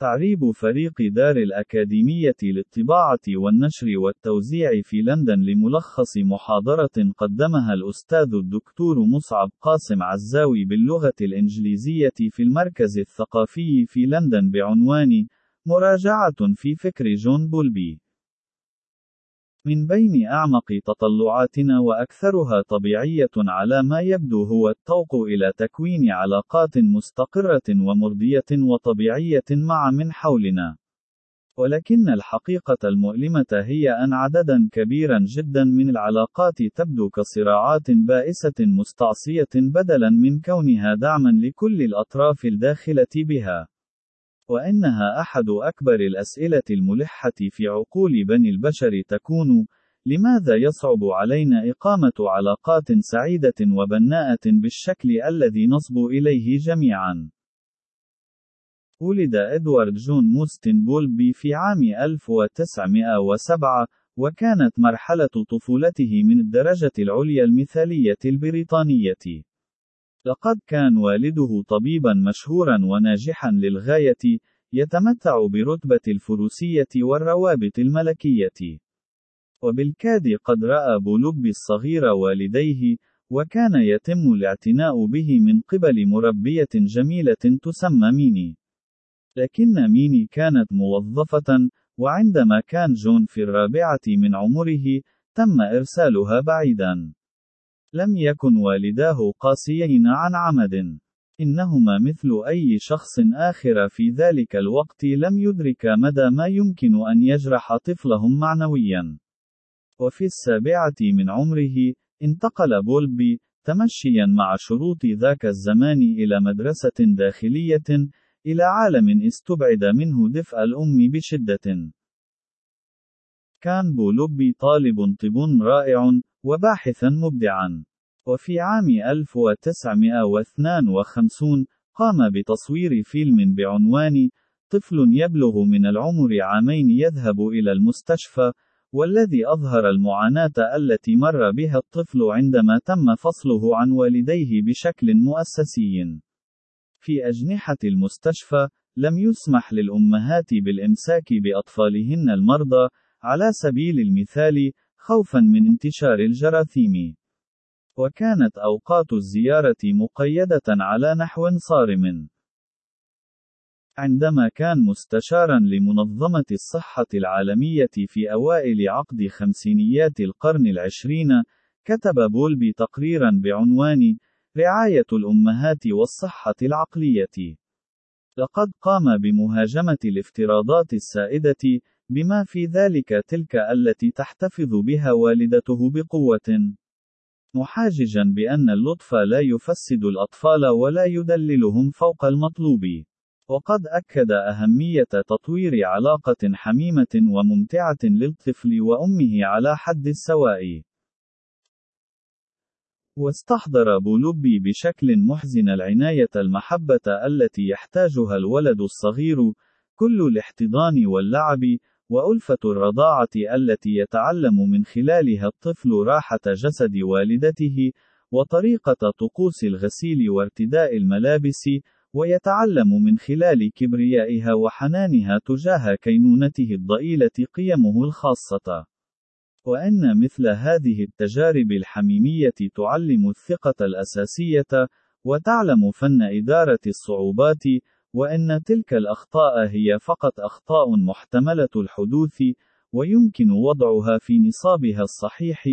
تعريب فريق دار الأكاديمية للطباعة والنشر والتوزيع في لندن لملخص محاضرة قدمها الأستاذ الدكتور مصعب قاسم عزاوي باللغة الإنجليزية في المركز الثقافي في لندن بعنوان مراجعة في فكر جون بولبي من بين أعمق تطلعاتنا وأكثرها طبيعية على ما يبدو هو الطوق إلى تكوين علاقات مستقرة ومرضية وطبيعية مع من حولنا. ولكن الحقيقة المؤلمة هي أن عددًا كبيرًا جدًا من العلاقات تبدو كصراعات بائسة مستعصية بدلًا من كونها دعمًا لكل الأطراف الداخلة بها. وإنها أحد أكبر الأسئلة الملحة في عقول بني البشر تكون: لماذا يصعب علينا إقامة علاقات سعيدة وبناءة بالشكل الذي نصبو إليه جميعًا؟ ولد إدوارد جون موستن بولبي في عام 1907 وكانت مرحلة طفولته من الدرجة العليا المثالية البريطانية. لقد كان والده طبيبا مشهورا وناجحا للغاية، يتمتع برتبة الفروسية والروابط الملكية. وبالكاد قد رأى بولوبي الصغير والديه، وكان يتم الاعتناء به من قبل مربية جميلة تسمى ميني. لكن ميني كانت موظفة، وعندما كان جون في الرابعة من عمره، تم إرسالها بعيدًا. لم يكن والداه قاسيين عن عمد. إنهما مثل أي شخص آخر في ذلك الوقت لم يدركا مدى ما يمكن أن يجرح طفلهم معنويًا. وفي السابعة من عمره، انتقل بولبي، تمشيًا مع شروط ذاك الزمان إلى مدرسة داخلية، إلى عالم استبعد منه دفء الأم بشدة. كان بولوبي طالب طب رائع، وباحثا مبدعا. وفي عام 1952 قام بتصوير فيلم بعنوان طفل يبلغ من العمر عامين يذهب إلى المستشفى، والذي أظهر المعاناة التي مر بها الطفل عندما تم فصله عن والديه بشكل مؤسسي. في أجنحة المستشفى، لم يسمح للأمهات بالإمساك بأطفالهن المرضى، على سبيل المثال، خوفًا من انتشار الجراثيم. وكانت أوقات الزيارة مقيدة على نحو صارم. عندما كان مستشارًا لمنظمة الصحة العالمية في أوائل عقد خمسينيات القرن العشرين، كتب بولبي تقريرًا بعنوان: رعاية الأمهات والصحة العقلية. لقد قام بمهاجمة الافتراضات السائدة، بما في ذلك تلك التي تحتفظ بها والدته بقوة. محاججا بأن اللطف لا يفسد الأطفال ولا يدللهم فوق المطلوب. وقد أكد أهمية تطوير علاقة حميمة وممتعة للطفل وأمه على حد السواء. واستحضر بولوبي بشكل محزن العناية المحبة التي يحتاجها الولد الصغير، كل الاحتضان واللعب، وألفة الرضاعة التي يتعلم من خلالها الطفل راحة جسد والدته، وطريقة طقوس الغسيل وارتداء الملابس، ويتعلم من خلال كبريائها وحنانها تجاه كينونته الضئيلة قيمه الخاصة. وأن مثل هذه التجارب الحميمية تعلم الثقة الأساسية، وتعلم فن إدارة الصعوبات، وأن تلك الأخطاء هي فقط أخطاء محتملة الحدوث، ويمكن وضعها في نصابها الصحيح،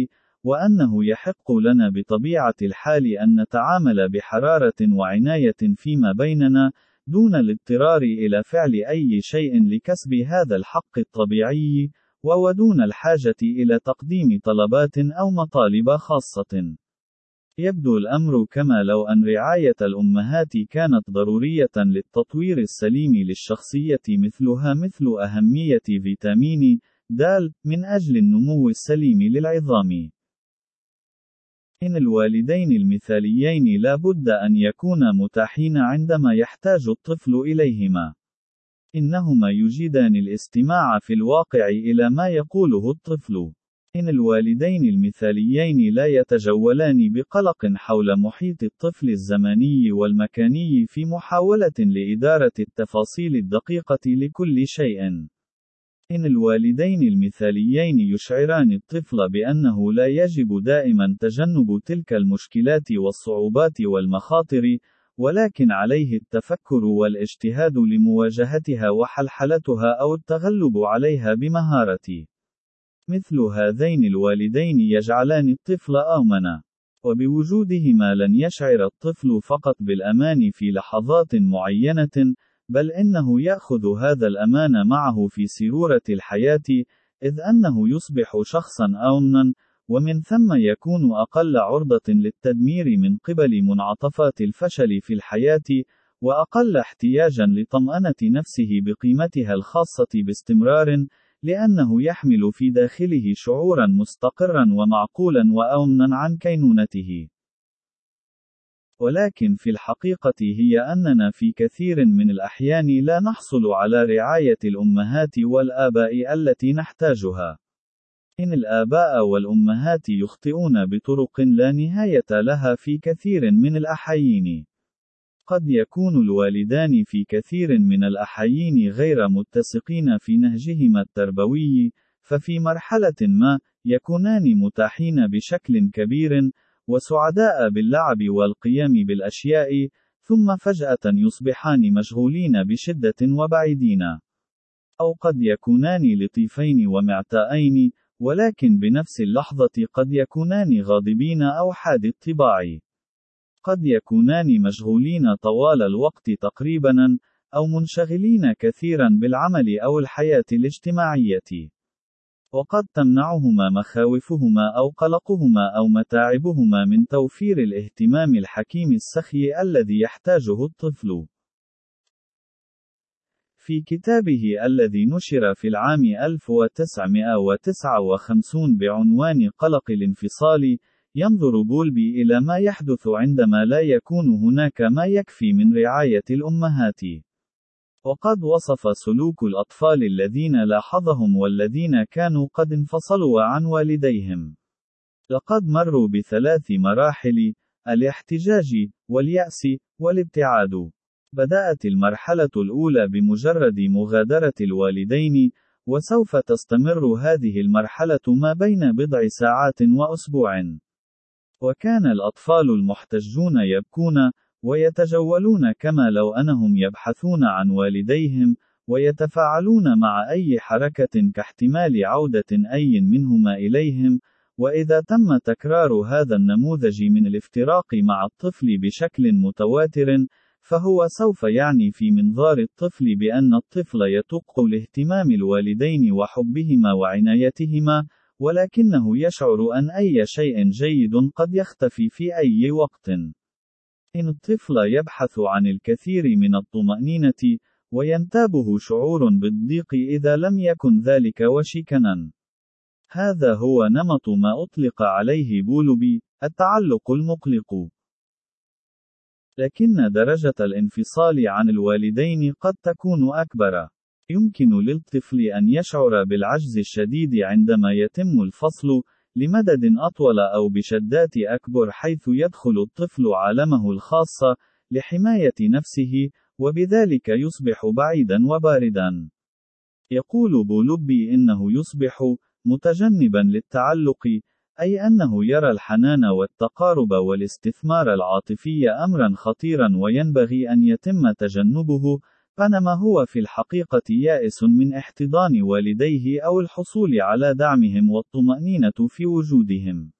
وأنه يحق لنا بطبيعة الحال أن نتعامل بحرارة وعناية فيما بيننا، دون الاضطرار إلى فعل أي شيء لكسب هذا الحق الطبيعي، ودون الحاجة إلى تقديم طلبات أو مطالب خاصة. يبدو الأمر كما لو أن رعاية الأمهات كانت ضرورية للتطوير السليم للشخصية مثلها مثل أهمية فيتامين د من أجل النمو السليم للعظام. إن الوالدين المثاليين لا بد أن يكونا متاحين عندما يحتاج الطفل إليهما. إنهما يجيدان الاستماع في الواقع إلى ما يقوله الطفل. إن الوالدين المثاليين لا يتجولان بقلق حول محيط الطفل الزماني والمكاني في محاولة لإدارة التفاصيل الدقيقة لكل شيء. إن الوالدين المثاليين يشعران الطفل بأنه لا يجب دائما تجنب تلك المشكلات والصعوبات والمخاطر، ولكن عليه التفكر والاجتهاد لمواجهتها وحلحلتها أو التغلب عليها بمهارة. مثل هذين الوالدين يجعلان الطفل آمنا. وبوجودهما لن يشعر الطفل فقط بالأمان في لحظات معينة، بل إنه يأخذ هذا الأمان معه في سيرورة الحياة، إذ أنه يصبح شخصًا آمنًا، ومن ثم يكون أقل عرضة للتدمير من قبل منعطفات الفشل في الحياة، وأقل احتياجًا لطمأنة نفسه بقيمتها الخاصة باستمرار، لأنه يحمل في داخله شعورًا مستقرًا ومعقولًا وآمنًا عن كينونته. ولكن في الحقيقة هي أننا في كثير من الأحيان لا نحصل على رعاية الأمهات والآباء التي نحتاجها. إن الآباء والأمهات يخطئون بطرق لا نهاية لها في كثير من الأحايين. قد يكون الوالدان في كثير من الأحايين غير متسقين في نهجهما التربوي، ففي مرحلة ما، يكونان متاحين بشكل كبير، وسعداء باللعب والقيام بالأشياء، ثم فجأة يصبحان مشغولين بشدة وبعيدين. أو قد يكونان لطيفين ومعتائين، ولكن بنفس اللحظة قد يكونان غاضبين أو حاد الطباع. قد يكونان مشغولين طوال الوقت تقريبا، أو منشغلين كثيرا بالعمل أو الحياة الاجتماعية. وقد تمنعهما مخاوفهما أو قلقهما أو متاعبهما من توفير الاهتمام الحكيم السخي الذي يحتاجه الطفل. في كتابه الذي نشر في العام 1959 بعنوان قلق الانفصال، ينظر بولبي إلى ما يحدث عندما لا يكون هناك ما يكفي من رعاية الأمهات. وقد وصف سلوك الأطفال الذين لاحظهم والذين كانوا قد انفصلوا عن والديهم. لقد مروا بثلاث مراحل: الاحتجاج، واليأس، والابتعاد. بدأت المرحلة الأولى بمجرد مغادرة الوالدين، وسوف تستمر هذه المرحلة ما بين بضع ساعات وأسبوع. وكان الأطفال المحتجون يبكون، ويتجولون كما لو أنهم يبحثون عن والديهم، ويتفاعلون مع أي حركة كاحتمال عودة أي منهما إليهم، وإذا تم تكرار هذا النموذج من الافتراق مع الطفل بشكل متواتر، فهو سوف يعني في منظار الطفل بأن الطفل يتق لاهتمام الوالدين وحبهما وعنايتهما، ولكنه يشعر أن أي شيء جيد قد يختفي في أي وقت. إن الطفل يبحث عن الكثير من الطمأنينة، وينتابه شعور بالضيق إذا لم يكن ذلك وشكنا. هذا هو نمط ما أطلق عليه بولبي، التعلق المقلق. لكن درجة الانفصال عن الوالدين قد تكون أكبر. يمكن للطفل أن يشعر بالعجز الشديد عندما يتم الفصل، لمدد أطول أو بشدات أكبر حيث يدخل الطفل عالمه الخاص، لحماية نفسه، وبذلك يصبح بعيدا وباردا. يقول بولوبي إنه يصبح متجنبا للتعلق، أي أنه يرى الحنان والتقارب والاستثمار العاطفي أمرا خطيرا وينبغي أن يتم تجنبه، بينما هو في الحقيقة يائس من احتضان والديه أو الحصول على دعمهم والطمأنينة في وجودهم.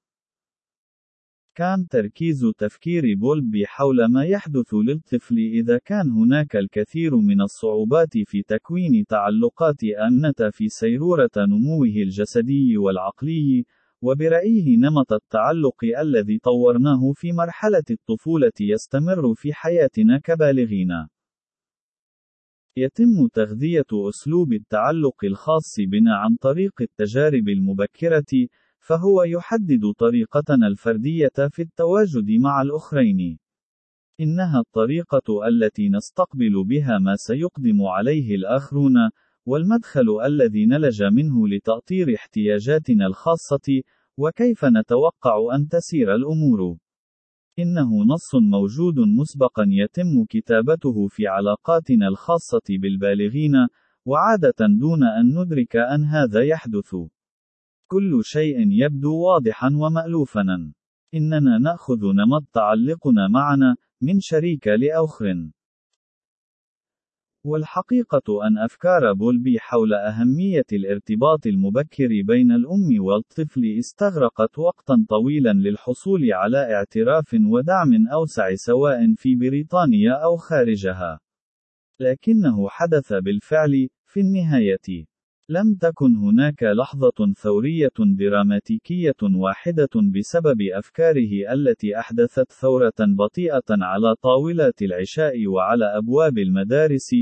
كان تركيز تفكير بولبي حول ما يحدث للطفل إذا كان هناك الكثير من الصعوبات في تكوين تعلقات آمنة في سيرورة نموه الجسدي والعقلي، وبرأيه نمط التعلق الذي طورناه في مرحلة الطفولة يستمر في حياتنا كبالغين. يتم تغذية أسلوب التعلق الخاص بنا عن طريق التجارب المبكرة، فهو يحدد طريقتنا الفردية في التواجد مع الآخرين. إنها الطريقة التي نستقبل بها ما سيقدم عليه الآخرون، والمدخل الذي نلج منه لتأطير احتياجاتنا الخاصة، وكيف نتوقع أن تسير الأمور. إنه نص موجود مسبقا يتم كتابته في علاقاتنا الخاصة بالبالغين، وعادة دون أن ندرك أن هذا يحدث. كل شيء يبدو واضحا ومألوفا. إننا نأخذ نمط تعلقنا معنا، من شريك لآخر. والحقيقة أن أفكار بولبي حول أهمية الارتباط المبكر بين الأم والطفل استغرقت وقتا طويلا للحصول على اعتراف ودعم أوسع سواء في بريطانيا أو خارجها. لكنه حدث بالفعل، في النهاية. لم تكن هناك لحظة ثورية دراماتيكية واحدة بسبب أفكاره التي أحدثت ثورة بطيئة على طاولات العشاء وعلى أبواب المدارس،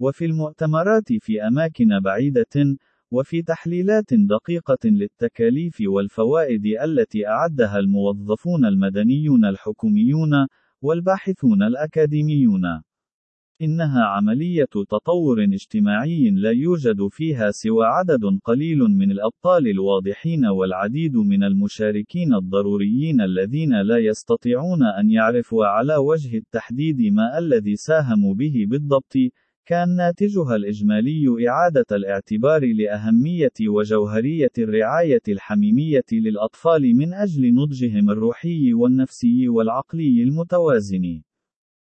وفي المؤتمرات في أماكن بعيدة، وفي تحليلات دقيقة للتكاليف والفوائد التي أعدها الموظفون المدنيون الحكوميون، والباحثون الأكاديميون. إنها عملية تطور اجتماعي لا يوجد فيها سوى عدد قليل من الأبطال الواضحين والعديد من المشاركين الضروريين الذين لا يستطيعون أن يعرفوا على وجه التحديد ما الذي ساهموا به بالضبط، كان ناتجها الإجمالي إعادة الاعتبار لأهمية وجوهرية الرعاية الحميمية للأطفال من أجل نضجهم الروحي والنفسي والعقلي المتوازن.